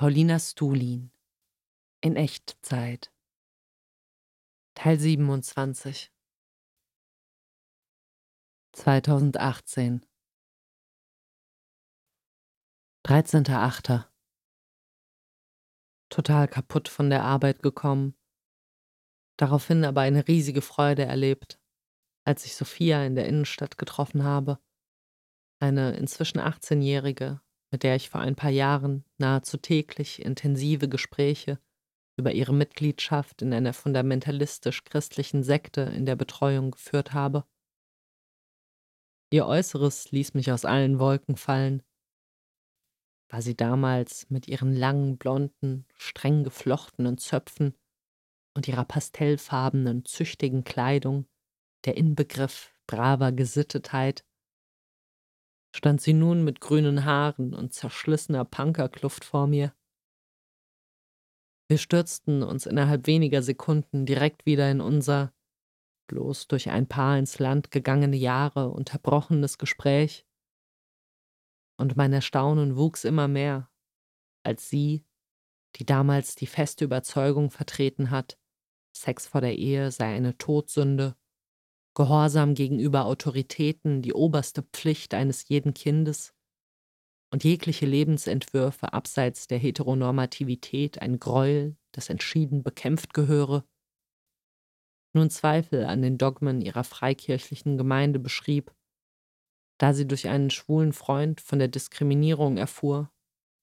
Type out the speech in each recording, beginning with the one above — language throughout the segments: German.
Paulina Stulin in Echtzeit Teil 27 2018 13.8. Total kaputt von der Arbeit gekommen. Daraufhin aber eine riesige Freude erlebt, als ich Sophia in der Innenstadt getroffen habe. Eine inzwischen 18-jährige, mit der ich vor ein paar Jahren nahezu täglich intensive Gespräche über ihre Mitgliedschaft in einer fundamentalistisch-christlichen Sekte in der Betreuung geführt habe. Ihr Äußeres ließ mich aus allen Wolken fallen. War sie damals mit ihren langen, blonden, streng geflochtenen Zöpfen und ihrer pastellfarbenen, züchtigen Kleidung der Inbegriff braver Gesittetheit stand sie nun mit grünen Haaren und zerschlissener Punkerkluft vor mir. Wir stürzten uns innerhalb weniger Sekunden direkt wieder in unser, bloß durch ein paar ins Land gegangene Jahre unterbrochenes Gespräch. Und mein Erstaunen wuchs immer mehr, als sie, die damals die feste Überzeugung vertreten hat, Sex vor der Ehe sei eine Todsünde Gehorsam gegenüber Autoritäten die oberste Pflicht eines jeden Kindes. Und jegliche Lebensentwürfe abseits der Heteronormativität ein Gräuel, das entschieden bekämpft gehöre, nun Zweifel an den Dogmen ihrer freikirchlichen Gemeinde beschrieb, da sie durch einen schwulen Freund von der Diskriminierung erfuhr,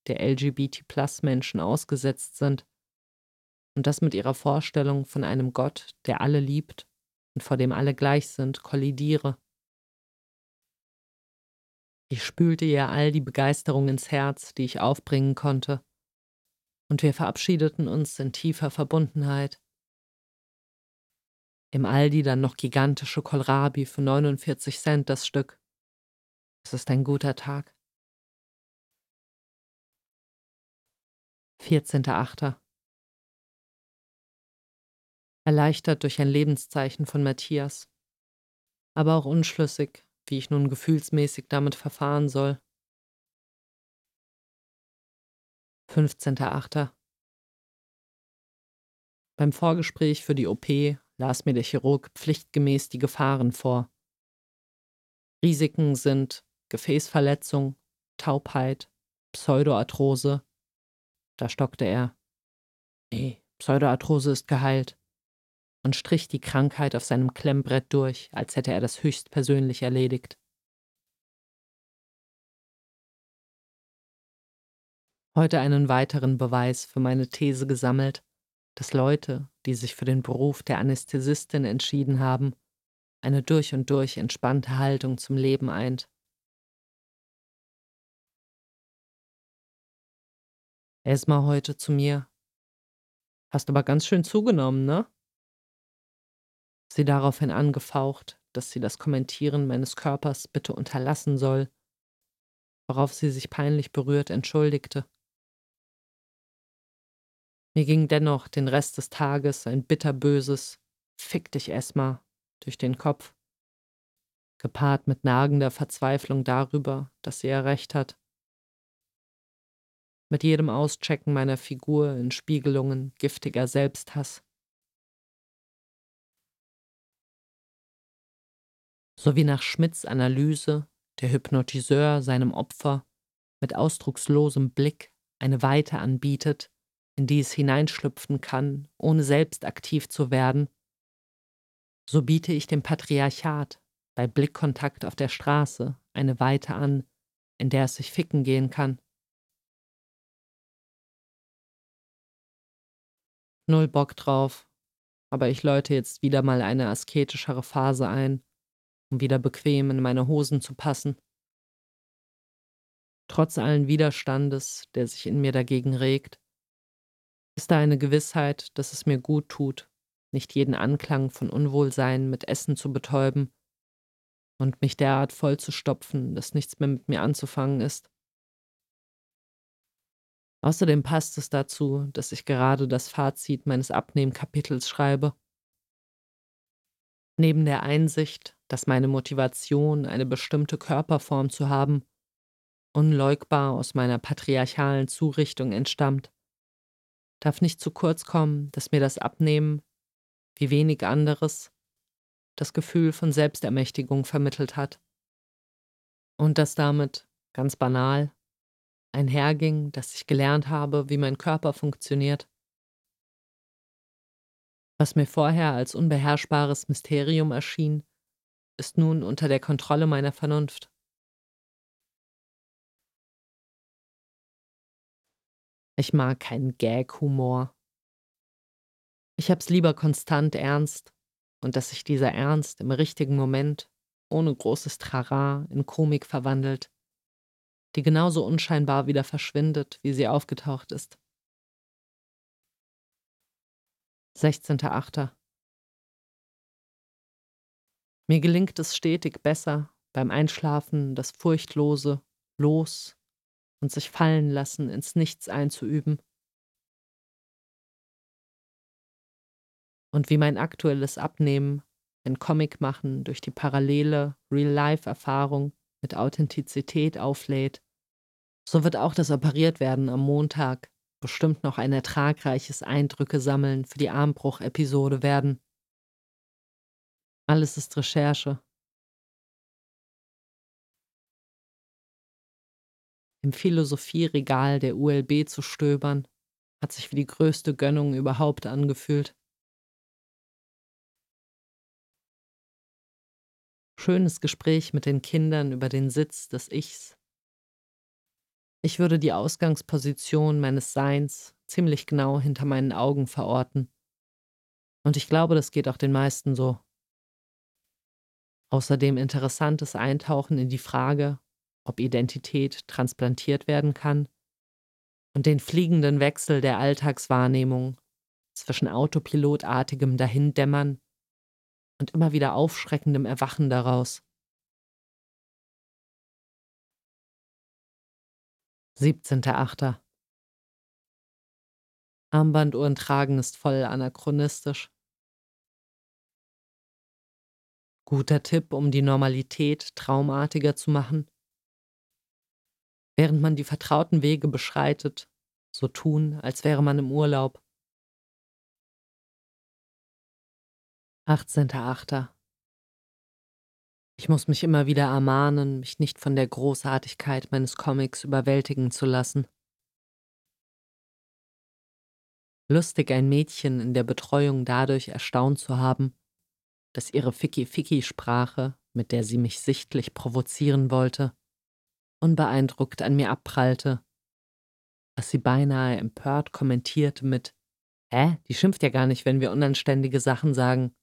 der LGBT-Plus-Menschen ausgesetzt sind, und das mit ihrer Vorstellung von einem Gott, der alle liebt und vor dem alle gleich sind, kollidiere. Ich spülte ihr all die Begeisterung ins Herz, die ich aufbringen konnte, und wir verabschiedeten uns in tiefer Verbundenheit. Im Aldi dann noch gigantische Kohlrabi für 49 Cent das Stück. Es ist ein guter Tag. 14.8 erleichtert durch ein Lebenszeichen von Matthias, aber auch unschlüssig, wie ich nun gefühlsmäßig damit verfahren soll. 15.8. Beim Vorgespräch für die OP las mir der Chirurg pflichtgemäß die Gefahren vor. Risiken sind Gefäßverletzung, Taubheit, Pseudoarthrose. Da stockte er. Nee, Pseudoarthrose ist geheilt und strich die Krankheit auf seinem Klemmbrett durch, als hätte er das höchstpersönlich erledigt. Heute einen weiteren Beweis für meine These gesammelt, dass Leute, die sich für den Beruf der Anästhesistin entschieden haben, eine durch und durch entspannte Haltung zum Leben eint. Esma heute zu mir. Hast aber ganz schön zugenommen, ne? Sie daraufhin angefaucht, dass sie das Kommentieren meines Körpers bitte unterlassen soll, worauf sie sich peinlich berührt entschuldigte. Mir ging dennoch den Rest des Tages ein bitterböses Fick dich, Esma, durch den Kopf, gepaart mit nagender Verzweiflung darüber, dass sie ja recht hat. Mit jedem Auschecken meiner Figur in Spiegelungen giftiger Selbsthass. So wie nach Schmidts Analyse der Hypnotiseur seinem Opfer mit ausdruckslosem Blick eine Weite anbietet, in die es hineinschlüpfen kann, ohne selbst aktiv zu werden, so biete ich dem Patriarchat bei Blickkontakt auf der Straße eine Weite an, in der es sich ficken gehen kann. Null Bock drauf, aber ich läute jetzt wieder mal eine asketischere Phase ein, um wieder bequem in meine Hosen zu passen. Trotz allen Widerstandes, der sich in mir dagegen regt, ist da eine Gewissheit, dass es mir gut tut, nicht jeden Anklang von Unwohlsein mit Essen zu betäuben und mich derart vollzustopfen, dass nichts mehr mit mir anzufangen ist. Außerdem passt es dazu, dass ich gerade das Fazit meines Abnehmkapitels schreibe. Neben der Einsicht, dass meine Motivation, eine bestimmte Körperform zu haben unleugbar aus meiner patriarchalen Zurichtung entstammt, darf nicht zu kurz kommen, dass mir das Abnehmen, wie wenig anderes, das Gefühl von Selbstermächtigung vermittelt hat. Und dass damit, ganz banal, einherging, dass ich gelernt habe, wie mein Körper funktioniert. Was mir vorher als unbeherrschbares Mysterium erschien, ist nun unter der Kontrolle meiner Vernunft. Ich mag keinen Gag-Humor. Ich hab's lieber konstant ernst und dass sich dieser Ernst im richtigen Moment ohne großes Trara in Komik verwandelt, die genauso unscheinbar wieder verschwindet, wie sie aufgetaucht ist. 16.8. Mir gelingt es stetig besser, beim Einschlafen das furchtlose Los und sich fallen lassen ins Nichts einzuüben. Und wie mein aktuelles Abnehmen, ein Comic machen durch die parallele Real-Life-Erfahrung mit Authentizität auflädt, so wird auch das Operiertwerden am Montag bestimmt noch ein ertragreiches Eindrücke sammeln für die Armbruch-Episode werden. Alles ist Recherche. Im Philosophieregal der ULB zu stöbern, hat sich wie die größte Gönnung überhaupt angefühlt. Schönes Gespräch mit den Kindern über den Sitz des Ichs. Ich würde die Ausgangsposition meines Seins ziemlich genau hinter meinen Augen verorten. Und ich glaube, das geht auch den meisten so. Außerdem interessantes Eintauchen in die Frage, ob Identität transplantiert werden kann, und den fliegenden Wechsel der Alltagswahrnehmung zwischen autopilotartigem Dahindämmern und immer wieder aufschreckendem Erwachen daraus. 17.8. Armbanduhren tragen ist voll anachronistisch. Guter Tipp, um die Normalität traumartiger zu machen. Während man die vertrauten Wege beschreitet, so tun, als wäre man im Urlaub. 18.8. Ich muss mich immer wieder ermahnen, mich nicht von der Großartigkeit meines Comics überwältigen zu lassen. Lustig ein Mädchen in der Betreuung dadurch erstaunt zu haben, dass ihre Ficky-Ficky-Sprache, mit der sie mich sichtlich provozieren wollte, unbeeindruckt an mir abprallte, was sie beinahe empört kommentierte mit Hä, die schimpft ja gar nicht, wenn wir unanständige Sachen sagen.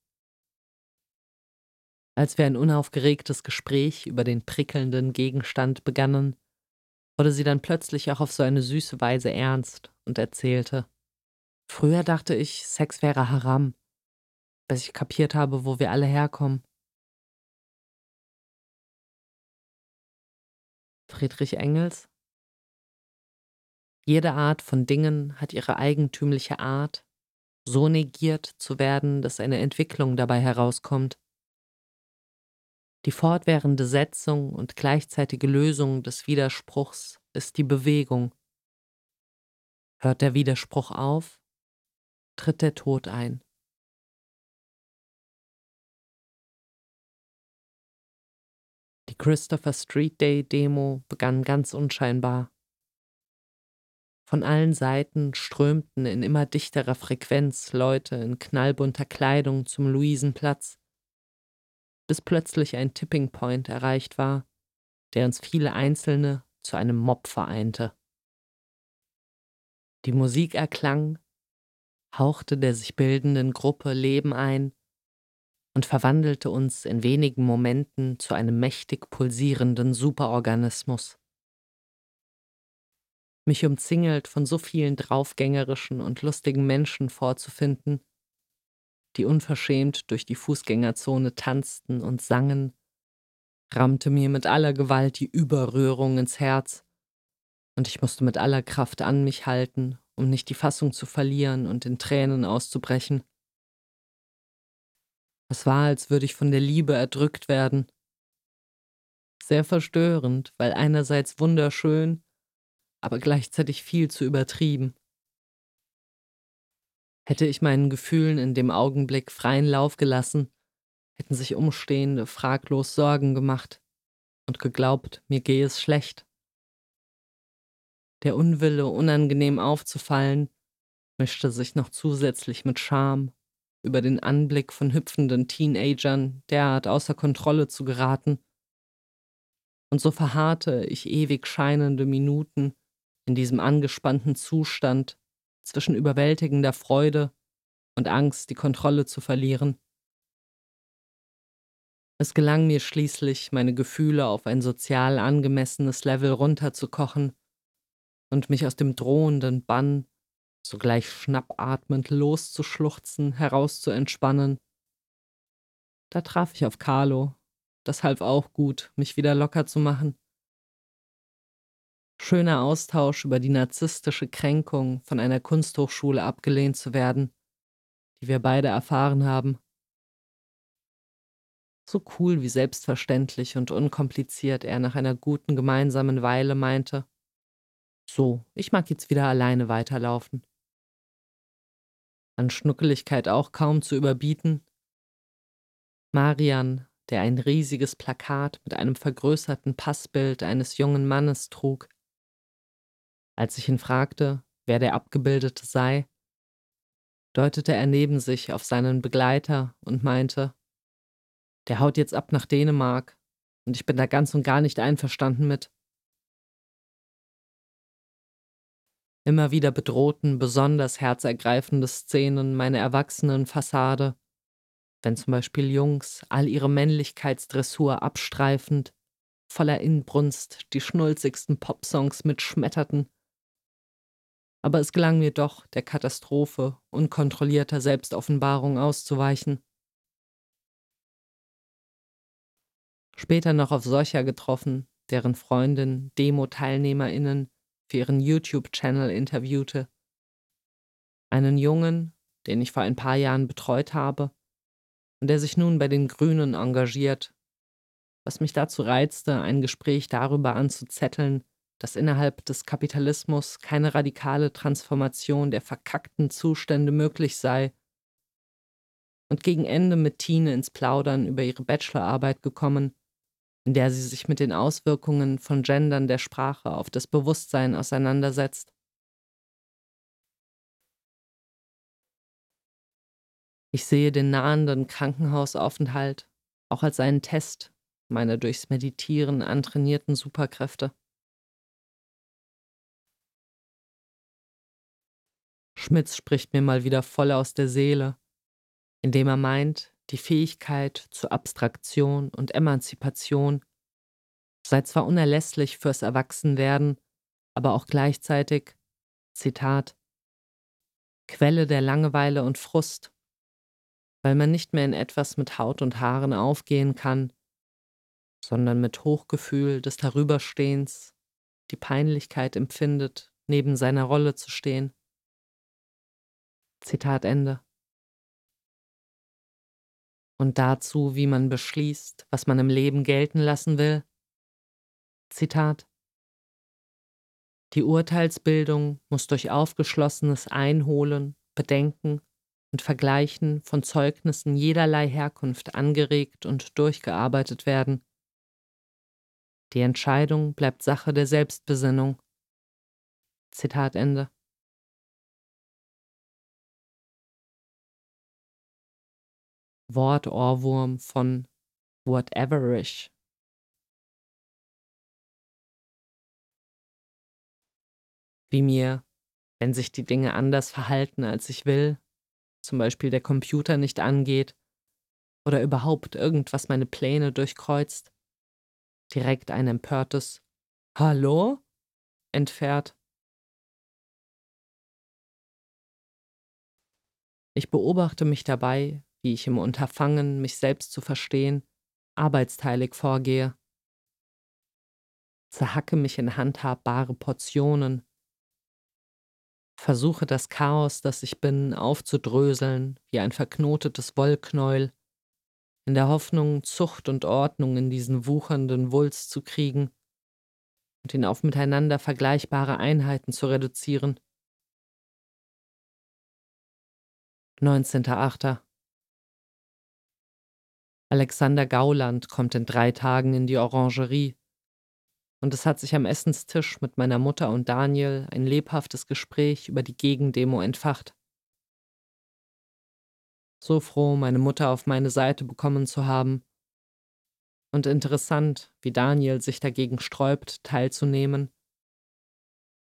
Als wir ein unaufgeregtes Gespräch über den prickelnden Gegenstand begannen, wurde sie dann plötzlich auch auf so eine süße Weise ernst und erzählte. Früher dachte ich, Sex wäre Haram, bis ich kapiert habe, wo wir alle herkommen. Friedrich Engels Jede Art von Dingen hat ihre eigentümliche Art, so negiert zu werden, dass eine Entwicklung dabei herauskommt. Die fortwährende Setzung und gleichzeitige Lösung des Widerspruchs ist die Bewegung. Hört der Widerspruch auf, tritt der Tod ein. Die Christopher Street Day Demo begann ganz unscheinbar. Von allen Seiten strömten in immer dichterer Frequenz Leute in knallbunter Kleidung zum Luisenplatz, bis plötzlich ein Tipping Point erreicht war, der uns viele Einzelne zu einem Mob vereinte. Die Musik erklang, hauchte der sich bildenden Gruppe Leben ein und verwandelte uns in wenigen Momenten zu einem mächtig pulsierenden Superorganismus. Mich umzingelt von so vielen draufgängerischen und lustigen Menschen vorzufinden, die unverschämt durch die Fußgängerzone tanzten und sangen, rammte mir mit aller Gewalt die Überrührung ins Herz, und ich musste mit aller Kraft an mich halten, um nicht die Fassung zu verlieren und in Tränen auszubrechen. Es war, als würde ich von der Liebe erdrückt werden. Sehr verstörend, weil einerseits wunderschön, aber gleichzeitig viel zu übertrieben. Hätte ich meinen Gefühlen in dem Augenblick freien Lauf gelassen, hätten sich Umstehende fraglos Sorgen gemacht und geglaubt, mir gehe es schlecht. Der Unwille, unangenehm aufzufallen, mischte sich noch zusätzlich mit Scham über den Anblick von hüpfenden Teenagern derart außer Kontrolle zu geraten. Und so verharrte ich ewig scheinende Minuten in diesem angespannten Zustand zwischen überwältigender Freude und Angst, die Kontrolle zu verlieren. Es gelang mir schließlich, meine Gefühle auf ein sozial angemessenes Level runterzukochen und mich aus dem drohenden Bann, sogleich schnappatmend loszuschluchzen, herauszuentspannen. Da traf ich auf Carlo. Das half auch gut, mich wieder locker zu machen. Schöner Austausch über die narzisstische Kränkung, von einer Kunsthochschule abgelehnt zu werden, die wir beide erfahren haben. So cool wie selbstverständlich und unkompliziert er nach einer guten gemeinsamen Weile meinte. So, ich mag jetzt wieder alleine weiterlaufen. An Schnuckeligkeit auch kaum zu überbieten. Marian, der ein riesiges Plakat mit einem vergrößerten Passbild eines jungen Mannes trug. Als ich ihn fragte, wer der Abgebildete sei, deutete er neben sich auf seinen Begleiter und meinte, der haut jetzt ab nach Dänemark und ich bin da ganz und gar nicht einverstanden mit. Immer wieder bedrohten besonders herzergreifende Szenen meine erwachsenen Fassade, wenn zum Beispiel Jungs all ihre Männlichkeitsdressur abstreifend, voller Inbrunst die schnulzigsten Popsongs mitschmetterten. Aber es gelang mir doch, der Katastrophe unkontrollierter Selbstoffenbarung auszuweichen. Später noch auf solcher getroffen, deren Freundin Demo-TeilnehmerInnen für ihren YouTube-Channel interviewte. Einen Jungen, den ich vor ein paar Jahren betreut habe und der sich nun bei den Grünen engagiert, was mich dazu reizte, ein Gespräch darüber anzuzetteln, dass innerhalb des Kapitalismus keine radikale Transformation der verkackten Zustände möglich sei und gegen Ende mit Tine ins Plaudern über ihre Bachelorarbeit gekommen, in der sie sich mit den Auswirkungen von Gendern der Sprache auf das Bewusstsein auseinandersetzt. Ich sehe den nahenden Krankenhausaufenthalt auch als einen Test meiner durchs Meditieren antrainierten Superkräfte. Schmitz spricht mir mal wieder voll aus der Seele, indem er meint, die Fähigkeit zur Abstraktion und Emanzipation. Sei zwar unerlässlich fürs Erwachsenwerden, aber auch gleichzeitig, Zitat, Quelle der Langeweile und Frust, weil man nicht mehr in etwas mit Haut und Haaren aufgehen kann, sondern mit Hochgefühl des Darüberstehens die Peinlichkeit empfindet, neben seiner Rolle zu stehen. Zitat Ende und dazu, wie man beschließt, was man im Leben gelten lassen will. Zitat Die Urteilsbildung muss durch aufgeschlossenes Einholen, Bedenken und Vergleichen von Zeugnissen jederlei Herkunft angeregt und durchgearbeitet werden. Die Entscheidung bleibt Sache der Selbstbesinnung. Zitat Ende. Wortohrwurm von whateverish. Wie mir, wenn sich die Dinge anders verhalten, als ich will, zum Beispiel der Computer nicht angeht oder überhaupt irgendwas meine Pläne durchkreuzt, direkt ein empörtes Hallo entfährt. Ich beobachte mich dabei, wie ich im Unterfangen, mich selbst zu verstehen, arbeitsteilig vorgehe. Zerhacke mich in handhabbare Portionen. Versuche das Chaos, das ich bin, aufzudröseln wie ein verknotetes Wollknäuel in der Hoffnung, Zucht und Ordnung in diesen wuchernden Wulst zu kriegen und ihn auf miteinander vergleichbare Einheiten zu reduzieren. 19.8. Alexander Gauland kommt in drei Tagen in die Orangerie und es hat sich am Essenstisch mit meiner Mutter und Daniel ein lebhaftes Gespräch über die Gegendemo entfacht. So froh, meine Mutter auf meine Seite bekommen zu haben. Und interessant, wie Daniel sich dagegen sträubt, teilzunehmen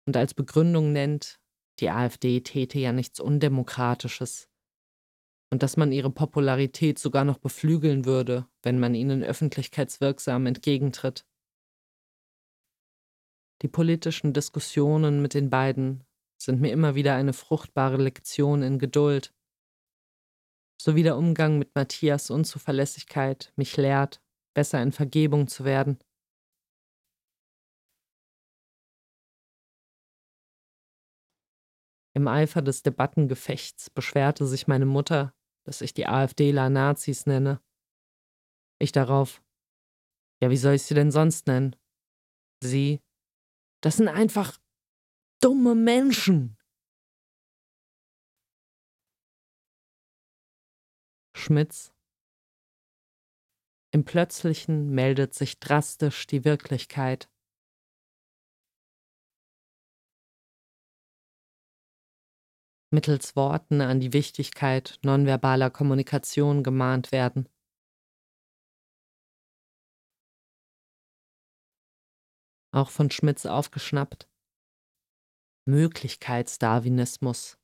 und als Begründung nennt, die AfD täte ja nichts Undemokratisches und dass man ihre Popularität sogar noch beflügeln würde, wenn man ihnen öffentlichkeitswirksam entgegentritt. Die politischen Diskussionen mit den beiden sind mir immer wieder eine fruchtbare Lektion in Geduld, sowie der Umgang mit Matthias Unzuverlässigkeit mich lehrt, besser in Vergebung zu werden. Im Eifer des Debattengefechts beschwerte sich meine Mutter, dass ich die AfDler Nazis nenne. Ich darauf, ja, wie soll ich sie denn sonst nennen? Sie, das sind einfach dumme Menschen. Schmitz. Im Plötzlichen meldet sich drastisch die Wirklichkeit. Mittels Worten an die Wichtigkeit nonverbaler Kommunikation gemahnt werden. auch von Schmitz aufgeschnappt. Möglichkeitsdarwinismus,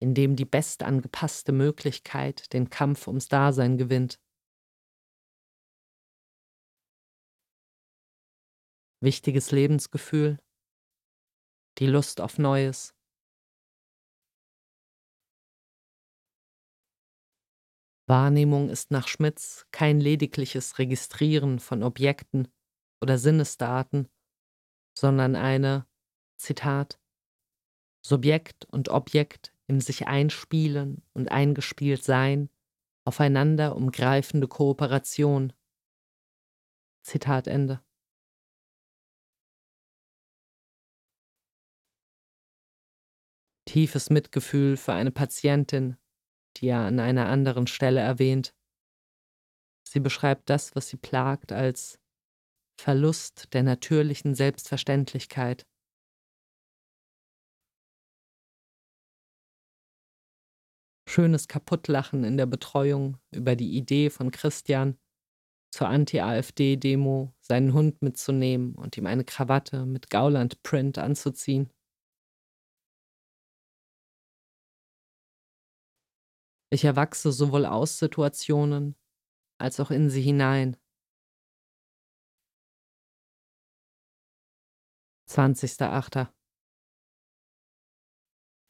in dem die bestangepasste Möglichkeit den Kampf ums Dasein gewinnt. Wichtiges Lebensgefühl, die Lust auf Neues. Wahrnehmung ist nach Schmitz kein ledigliches Registrieren von Objekten, oder Sinnesdaten, sondern eine, Zitat, Subjekt und Objekt im sich einspielen und eingespielt sein, aufeinander umgreifende Kooperation. Zitat Ende. Tiefes Mitgefühl für eine Patientin, die er an einer anderen Stelle erwähnt. Sie beschreibt das, was sie plagt, als Verlust der natürlichen Selbstverständlichkeit. Schönes Kaputtlachen in der Betreuung über die Idee von Christian, zur Anti-AfD-Demo seinen Hund mitzunehmen und ihm eine Krawatte mit Gauland-Print anzuziehen. Ich erwachse sowohl aus Situationen als auch in sie hinein. 20.08.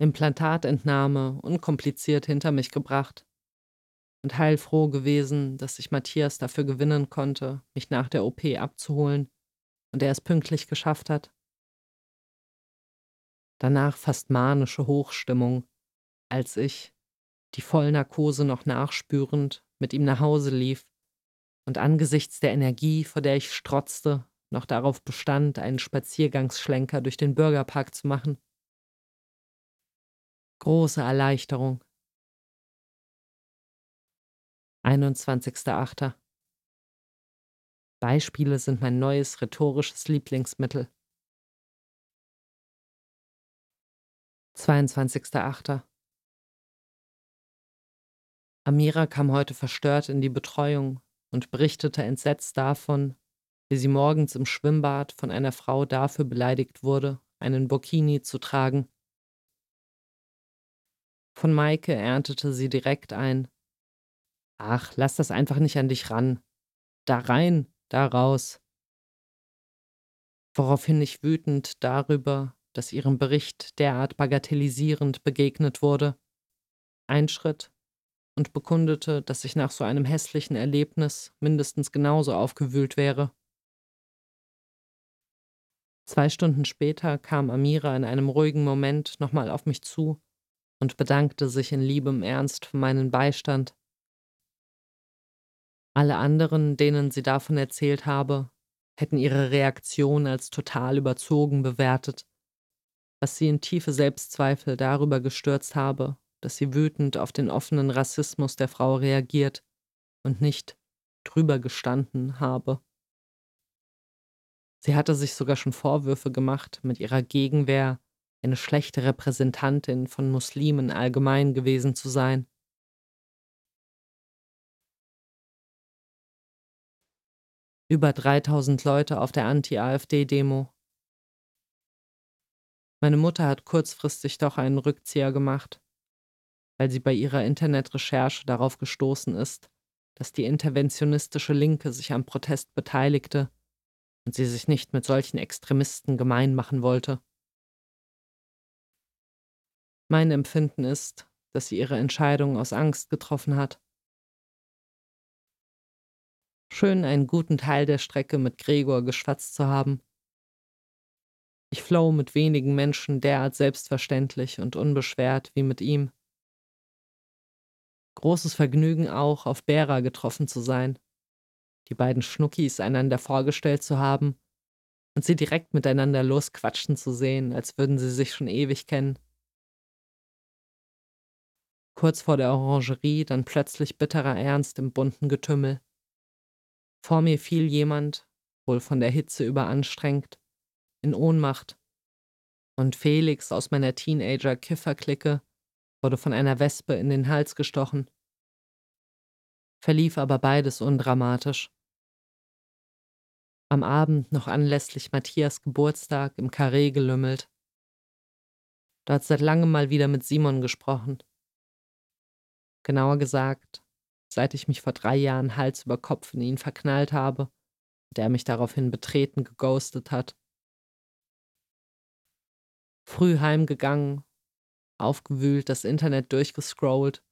Implantatentnahme unkompliziert hinter mich gebracht und heilfroh gewesen, dass ich Matthias dafür gewinnen konnte, mich nach der OP abzuholen und er es pünktlich geschafft hat. Danach fast manische Hochstimmung, als ich, die Vollnarkose noch nachspürend, mit ihm nach Hause lief und angesichts der Energie, vor der ich strotzte, noch darauf bestand, einen Spaziergangsschlenker durch den Bürgerpark zu machen. Große Erleichterung. 21.8. Beispiele sind mein neues rhetorisches Lieblingsmittel. 22.8. Amira kam heute verstört in die Betreuung und berichtete entsetzt davon, wie sie morgens im Schwimmbad von einer Frau dafür beleidigt wurde, einen Burkini zu tragen. Von Maike erntete sie direkt ein. Ach, lass das einfach nicht an dich ran. Da rein, da raus. Woraufhin ich wütend darüber, dass ihrem Bericht derart bagatellisierend begegnet wurde, einschritt und bekundete, dass ich nach so einem hässlichen Erlebnis mindestens genauso aufgewühlt wäre. Zwei Stunden später kam Amira in einem ruhigen Moment nochmal auf mich zu und bedankte sich in liebem Ernst für meinen Beistand. Alle anderen, denen sie davon erzählt habe, hätten ihre Reaktion als total überzogen bewertet, was sie in tiefe Selbstzweifel darüber gestürzt habe, dass sie wütend auf den offenen Rassismus der Frau reagiert und nicht drüber gestanden habe. Sie hatte sich sogar schon Vorwürfe gemacht, mit ihrer Gegenwehr eine schlechte Repräsentantin von Muslimen allgemein gewesen zu sein. Über 3000 Leute auf der Anti-AfD-Demo. Meine Mutter hat kurzfristig doch einen Rückzieher gemacht, weil sie bei ihrer Internetrecherche darauf gestoßen ist, dass die interventionistische Linke sich am Protest beteiligte und sie sich nicht mit solchen Extremisten gemein machen wollte. Mein Empfinden ist, dass sie ihre Entscheidung aus Angst getroffen hat. Schön, einen guten Teil der Strecke mit Gregor geschwatzt zu haben. Ich flow mit wenigen Menschen derart selbstverständlich und unbeschwert wie mit ihm. Großes Vergnügen auch, auf Bera getroffen zu sein die beiden Schnuckis einander vorgestellt zu haben und sie direkt miteinander losquatschen zu sehen, als würden sie sich schon ewig kennen. Kurz vor der Orangerie dann plötzlich bitterer Ernst im bunten Getümmel. Vor mir fiel jemand, wohl von der Hitze überanstrengt, in Ohnmacht. Und Felix aus meiner Teenager-Kiffer-Clique wurde von einer Wespe in den Hals gestochen verlief aber beides undramatisch. Am Abend noch anlässlich Matthias Geburtstag im Karree gelümmelt. Dort seit langem mal wieder mit Simon gesprochen. Genauer gesagt, seit ich mich vor drei Jahren Hals über Kopf in ihn verknallt habe, der mich daraufhin betreten geghostet hat. Früh heimgegangen, aufgewühlt, das Internet durchgescrollt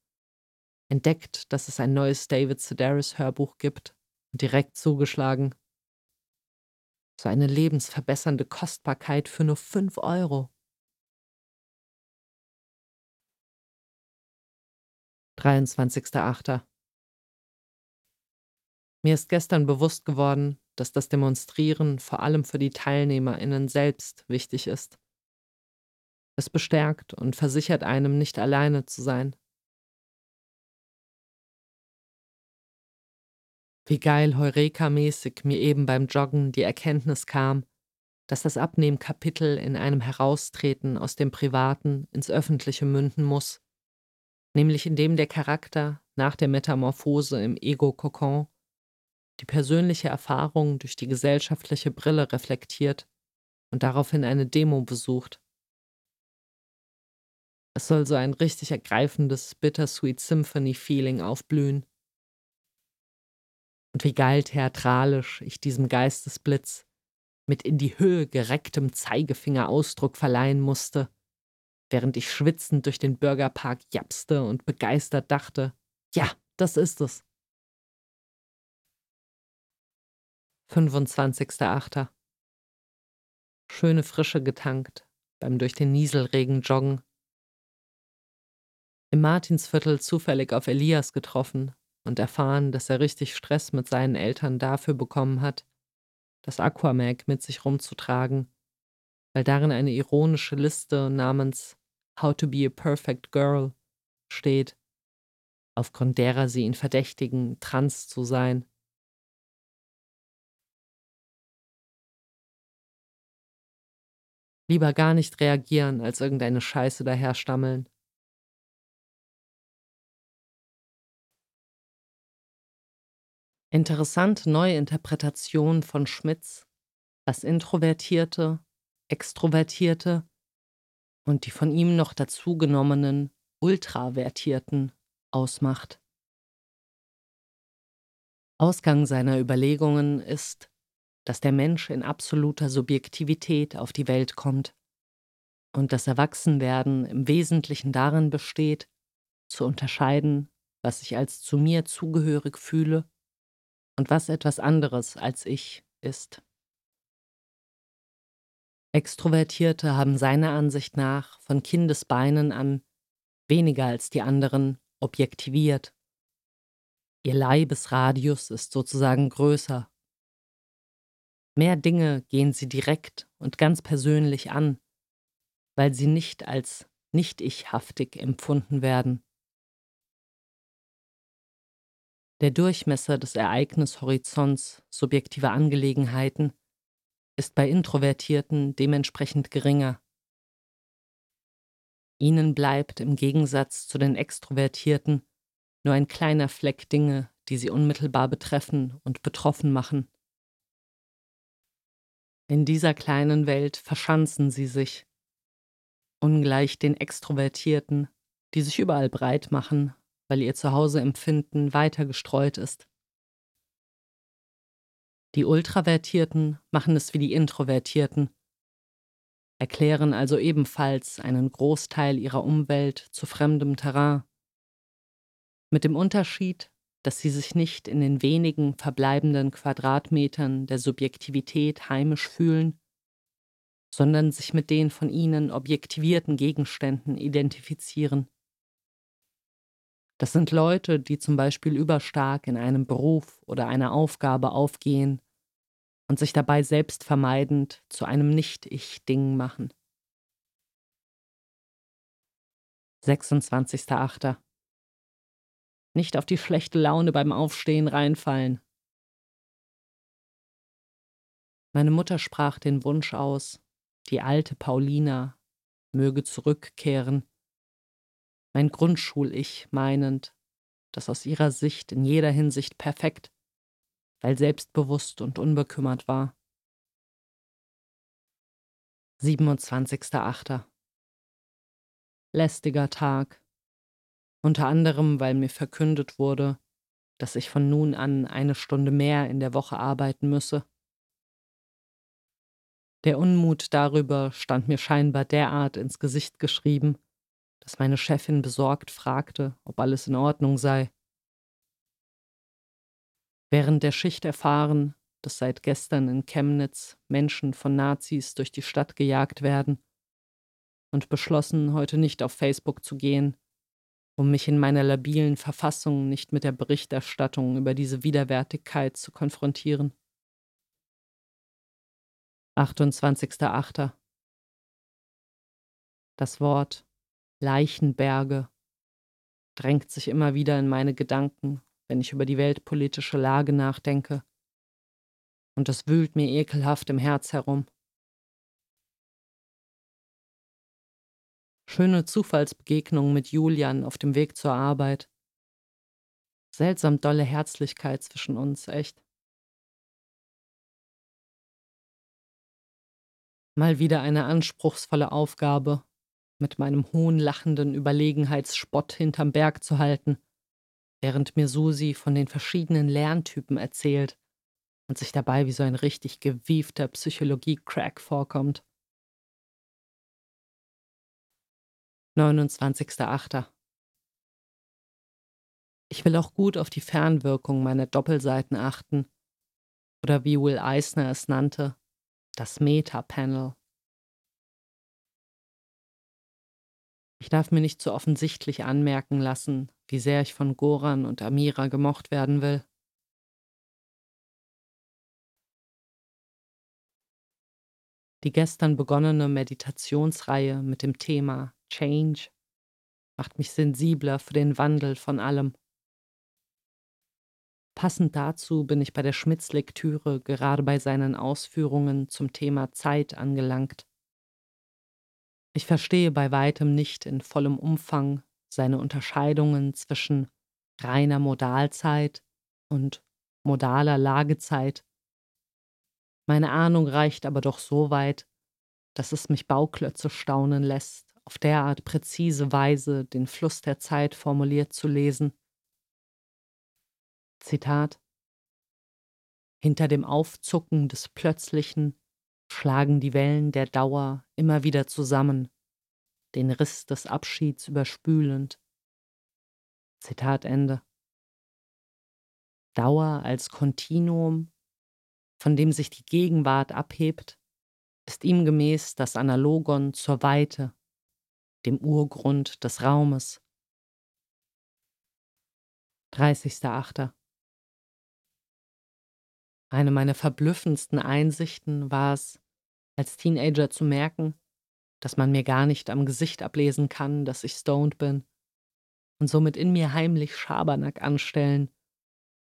entdeckt, dass es ein neues David Sedaris Hörbuch gibt und direkt zugeschlagen. So eine lebensverbessernde Kostbarkeit für nur 5 Euro. 23.8. Mir ist gestern bewusst geworden, dass das Demonstrieren vor allem für die TeilnehmerInnen selbst wichtig ist. Es bestärkt und versichert einem, nicht alleine zu sein. Wie geil Heureka-mäßig mir eben beim Joggen die Erkenntnis kam, dass das Abnehmkapitel in einem Heraustreten aus dem Privaten ins Öffentliche münden muss, nämlich indem der Charakter nach der Metamorphose im Ego-Kokon die persönliche Erfahrung durch die gesellschaftliche Brille reflektiert und daraufhin eine Demo besucht. Es soll so ein richtig ergreifendes Bittersweet Symphony-Feeling aufblühen, und wie geil theatralisch ich diesem Geistesblitz mit in die Höhe gerecktem Zeigefinger Ausdruck verleihen musste, während ich schwitzend durch den Bürgerpark japste und begeistert dachte, ja, das ist es. 25.8. Schöne Frische getankt beim durch den Nieselregen joggen. Im Martinsviertel zufällig auf Elias getroffen, und erfahren, dass er richtig Stress mit seinen Eltern dafür bekommen hat, das Aquamag mit sich rumzutragen, weil darin eine ironische Liste namens How to be a Perfect Girl steht, aufgrund derer sie ihn verdächtigen, trans zu sein. Lieber gar nicht reagieren, als irgendeine Scheiße daherstammeln. Interessante neue Interpretation von Schmitz, was Introvertierte, Extrovertierte und die von ihm noch dazugenommenen Ultravertierten ausmacht. Ausgang seiner Überlegungen ist, dass der Mensch in absoluter Subjektivität auf die Welt kommt und das Erwachsenwerden im Wesentlichen darin besteht, zu unterscheiden, was ich als zu mir zugehörig fühle und was etwas anderes als ich ist. Extrovertierte haben seiner Ansicht nach von Kindesbeinen an weniger als die anderen objektiviert. Ihr Leibesradius ist sozusagen größer. Mehr Dinge gehen sie direkt und ganz persönlich an, weil sie nicht als nicht-ichhaftig empfunden werden. Der Durchmesser des Ereignishorizonts subjektiver Angelegenheiten ist bei Introvertierten dementsprechend geringer. Ihnen bleibt im Gegensatz zu den Extrovertierten nur ein kleiner Fleck Dinge, die sie unmittelbar betreffen und betroffen machen. In dieser kleinen Welt verschanzen sie sich, ungleich den Extrovertierten, die sich überall breit machen, weil ihr Zuhauseempfinden weiter gestreut ist. Die Ultravertierten machen es wie die Introvertierten, erklären also ebenfalls einen Großteil ihrer Umwelt zu fremdem Terrain mit dem Unterschied, dass sie sich nicht in den wenigen verbleibenden Quadratmetern der Subjektivität heimisch fühlen, sondern sich mit den von ihnen objektivierten Gegenständen identifizieren. Das sind Leute, die zum Beispiel überstark in einem Beruf oder einer Aufgabe aufgehen und sich dabei selbstvermeidend zu einem Nicht-Ich-Ding machen. 26.8. Nicht auf die schlechte Laune beim Aufstehen reinfallen. Meine Mutter sprach den Wunsch aus, die alte Paulina möge zurückkehren. Mein Grundschul-Ich meinend, das aus ihrer Sicht in jeder Hinsicht perfekt, weil selbstbewusst und unbekümmert war. 27.8. Lästiger Tag unter anderem weil mir verkündet wurde, dass ich von nun an eine Stunde mehr in der Woche arbeiten müsse. Der Unmut darüber stand mir scheinbar derart ins Gesicht geschrieben, dass meine Chefin besorgt fragte, ob alles in Ordnung sei. Während der Schicht erfahren, dass seit gestern in Chemnitz Menschen von Nazis durch die Stadt gejagt werden und beschlossen, heute nicht auf Facebook zu gehen, um mich in meiner labilen Verfassung nicht mit der Berichterstattung über diese Widerwärtigkeit zu konfrontieren. 28.8. Das Wort Leichenberge drängt sich immer wieder in meine Gedanken, wenn ich über die weltpolitische Lage nachdenke, und es wühlt mir ekelhaft im Herz herum. Schöne Zufallsbegegnung mit Julian auf dem Weg zur Arbeit. Seltsam dolle Herzlichkeit zwischen uns, echt. Mal wieder eine anspruchsvolle Aufgabe, mit meinem hohen lachenden Überlegenheitsspott hinterm Berg zu halten, während mir Susi von den verschiedenen Lerntypen erzählt und sich dabei wie so ein richtig gewiefter Psychologie-Crack vorkommt. 29.8. Ich will auch gut auf die Fernwirkung meiner Doppelseiten achten, oder wie Will Eisner es nannte, das Meta-Panel. Ich darf mir nicht zu so offensichtlich anmerken lassen, wie sehr ich von Goran und Amira gemocht werden will. Die gestern begonnene Meditationsreihe mit dem Thema Change macht mich sensibler für den Wandel von allem. Passend dazu bin ich bei der Schmitz-Lektüre gerade bei seinen Ausführungen zum Thema Zeit angelangt. Ich verstehe bei weitem nicht in vollem Umfang seine Unterscheidungen zwischen reiner Modalzeit und modaler Lagezeit. Meine Ahnung reicht aber doch so weit, dass es mich Bauklötze staunen lässt, auf derart präzise Weise den Fluss der Zeit formuliert zu lesen. Zitat Hinter dem Aufzucken des Plötzlichen schlagen die Wellen der Dauer immer wieder zusammen, den Riss des Abschieds überspülend. Zitat Ende. Dauer als Kontinuum, von dem sich die Gegenwart abhebt, ist ihm gemäß das Analogon zur Weite, dem Urgrund des Raumes. 30.8. Eine meiner verblüffendsten Einsichten war es, als Teenager zu merken, dass man mir gar nicht am Gesicht ablesen kann, dass ich stoned bin und somit in mir heimlich Schabernack anstellen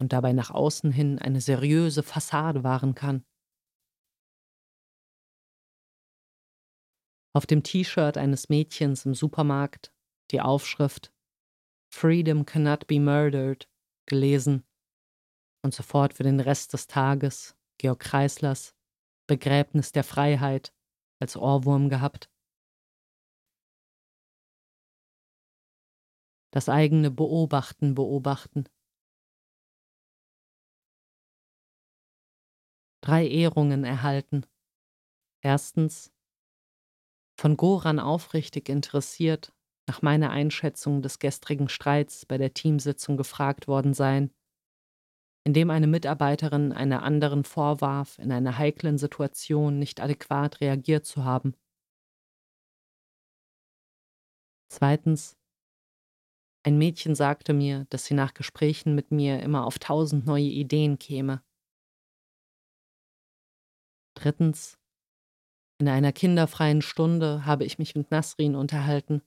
und dabei nach außen hin eine seriöse Fassade wahren kann. Auf dem T-Shirt eines Mädchens im Supermarkt die Aufschrift Freedom cannot be murdered gelesen und sofort für den Rest des Tages Georg Kreislers Begräbnis der Freiheit als Ohrwurm gehabt. Das eigene Beobachten beobachten. Drei Ehrungen erhalten. Erstens von Goran aufrichtig interessiert nach meiner Einschätzung des gestrigen Streits bei der Teamsitzung gefragt worden sein indem eine Mitarbeiterin einer anderen vorwarf, in einer heiklen Situation nicht adäquat reagiert zu haben. Zweitens. Ein Mädchen sagte mir, dass sie nach Gesprächen mit mir immer auf tausend neue Ideen käme. Drittens. In einer kinderfreien Stunde habe ich mich mit Nasrin unterhalten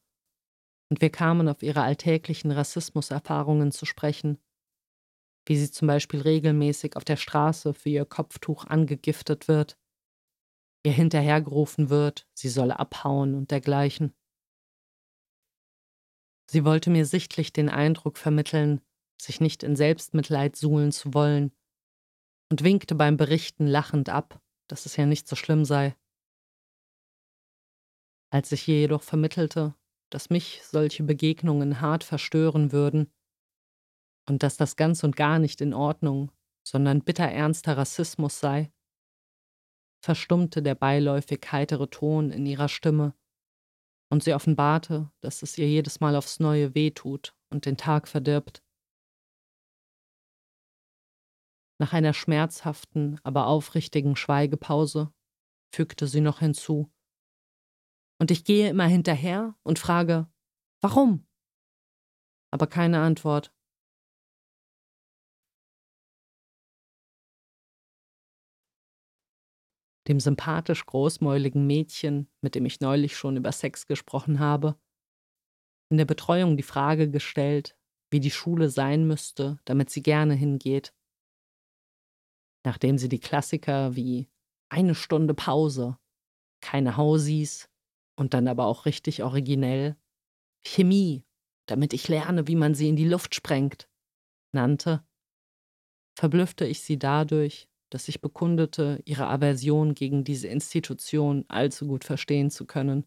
und wir kamen auf ihre alltäglichen Rassismuserfahrungen zu sprechen wie sie zum Beispiel regelmäßig auf der Straße für ihr Kopftuch angegiftet wird, ihr hinterhergerufen wird, sie solle abhauen und dergleichen. Sie wollte mir sichtlich den Eindruck vermitteln, sich nicht in Selbstmitleid suhlen zu wollen, und winkte beim Berichten lachend ab, dass es ja nicht so schlimm sei. Als ich ihr jedoch vermittelte, dass mich solche Begegnungen hart verstören würden, und dass das ganz und gar nicht in Ordnung, sondern bitterernster Rassismus sei, verstummte der beiläufig heitere Ton in ihrer Stimme, und sie offenbarte, dass es ihr jedes Mal aufs neue wehtut und den Tag verdirbt. Nach einer schmerzhaften, aber aufrichtigen Schweigepause fügte sie noch hinzu. Und ich gehe immer hinterher und frage, warum? Aber keine Antwort. Dem sympathisch großmäuligen Mädchen, mit dem ich neulich schon über Sex gesprochen habe, in der Betreuung die Frage gestellt, wie die Schule sein müsste, damit sie gerne hingeht. Nachdem sie die Klassiker wie eine Stunde Pause, keine Hausies und dann aber auch richtig originell Chemie, damit ich lerne, wie man sie in die Luft sprengt, nannte, verblüffte ich sie dadurch, dass ich bekundete, ihre Aversion gegen diese Institution allzu gut verstehen zu können.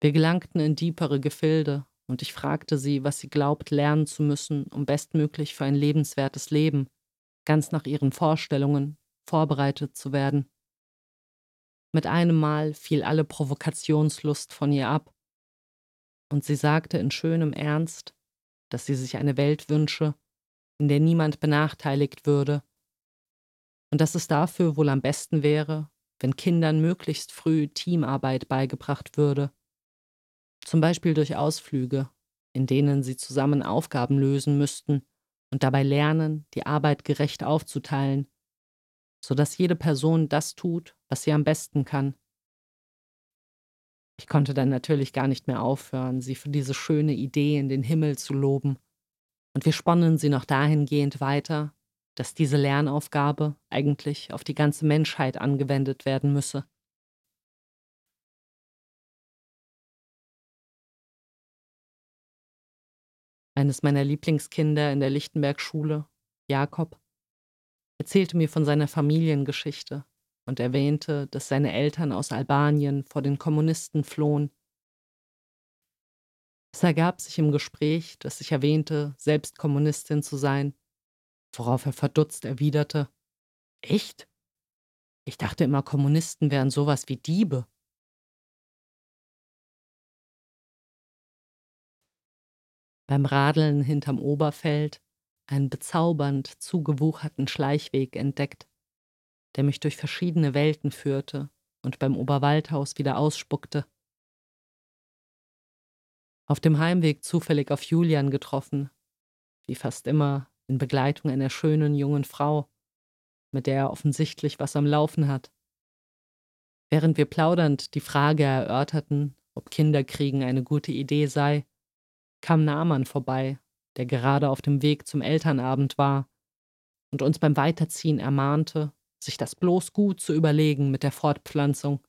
Wir gelangten in diepere Gefilde, und ich fragte sie, was sie glaubt lernen zu müssen, um bestmöglich für ein lebenswertes Leben, ganz nach ihren Vorstellungen, vorbereitet zu werden. Mit einem Mal fiel alle Provokationslust von ihr ab, und sie sagte in schönem Ernst, dass sie sich eine Welt wünsche, in der niemand benachteiligt würde, und dass es dafür wohl am besten wäre, wenn Kindern möglichst früh Teamarbeit beigebracht würde, zum Beispiel durch Ausflüge, in denen sie zusammen Aufgaben lösen müssten und dabei lernen, die Arbeit gerecht aufzuteilen, so dass jede Person das tut, was sie am besten kann. Ich konnte dann natürlich gar nicht mehr aufhören, sie für diese schöne Idee in den Himmel zu loben und wir sponnen sie noch dahingehend weiter, dass diese Lernaufgabe eigentlich auf die ganze Menschheit angewendet werden müsse. Eines meiner Lieblingskinder in der Lichtenberg-Schule, Jakob, erzählte mir von seiner Familiengeschichte und erwähnte, dass seine Eltern aus Albanien vor den Kommunisten flohen es ergab sich im Gespräch, dass ich erwähnte, selbst Kommunistin zu sein, worauf er verdutzt erwiderte: Echt? Ich dachte immer, Kommunisten wären sowas wie Diebe. Beim Radeln hinterm Oberfeld einen bezaubernd zugewucherten Schleichweg entdeckt, der mich durch verschiedene Welten führte und beim Oberwaldhaus wieder ausspuckte. Auf dem Heimweg zufällig auf Julian getroffen, wie fast immer in Begleitung einer schönen jungen Frau, mit der er offensichtlich was am Laufen hat. Während wir plaudernd die Frage erörterten, ob Kinderkriegen eine gute Idee sei, kam Naaman vorbei, der gerade auf dem Weg zum Elternabend war und uns beim Weiterziehen ermahnte, sich das bloß gut zu überlegen mit der Fortpflanzung.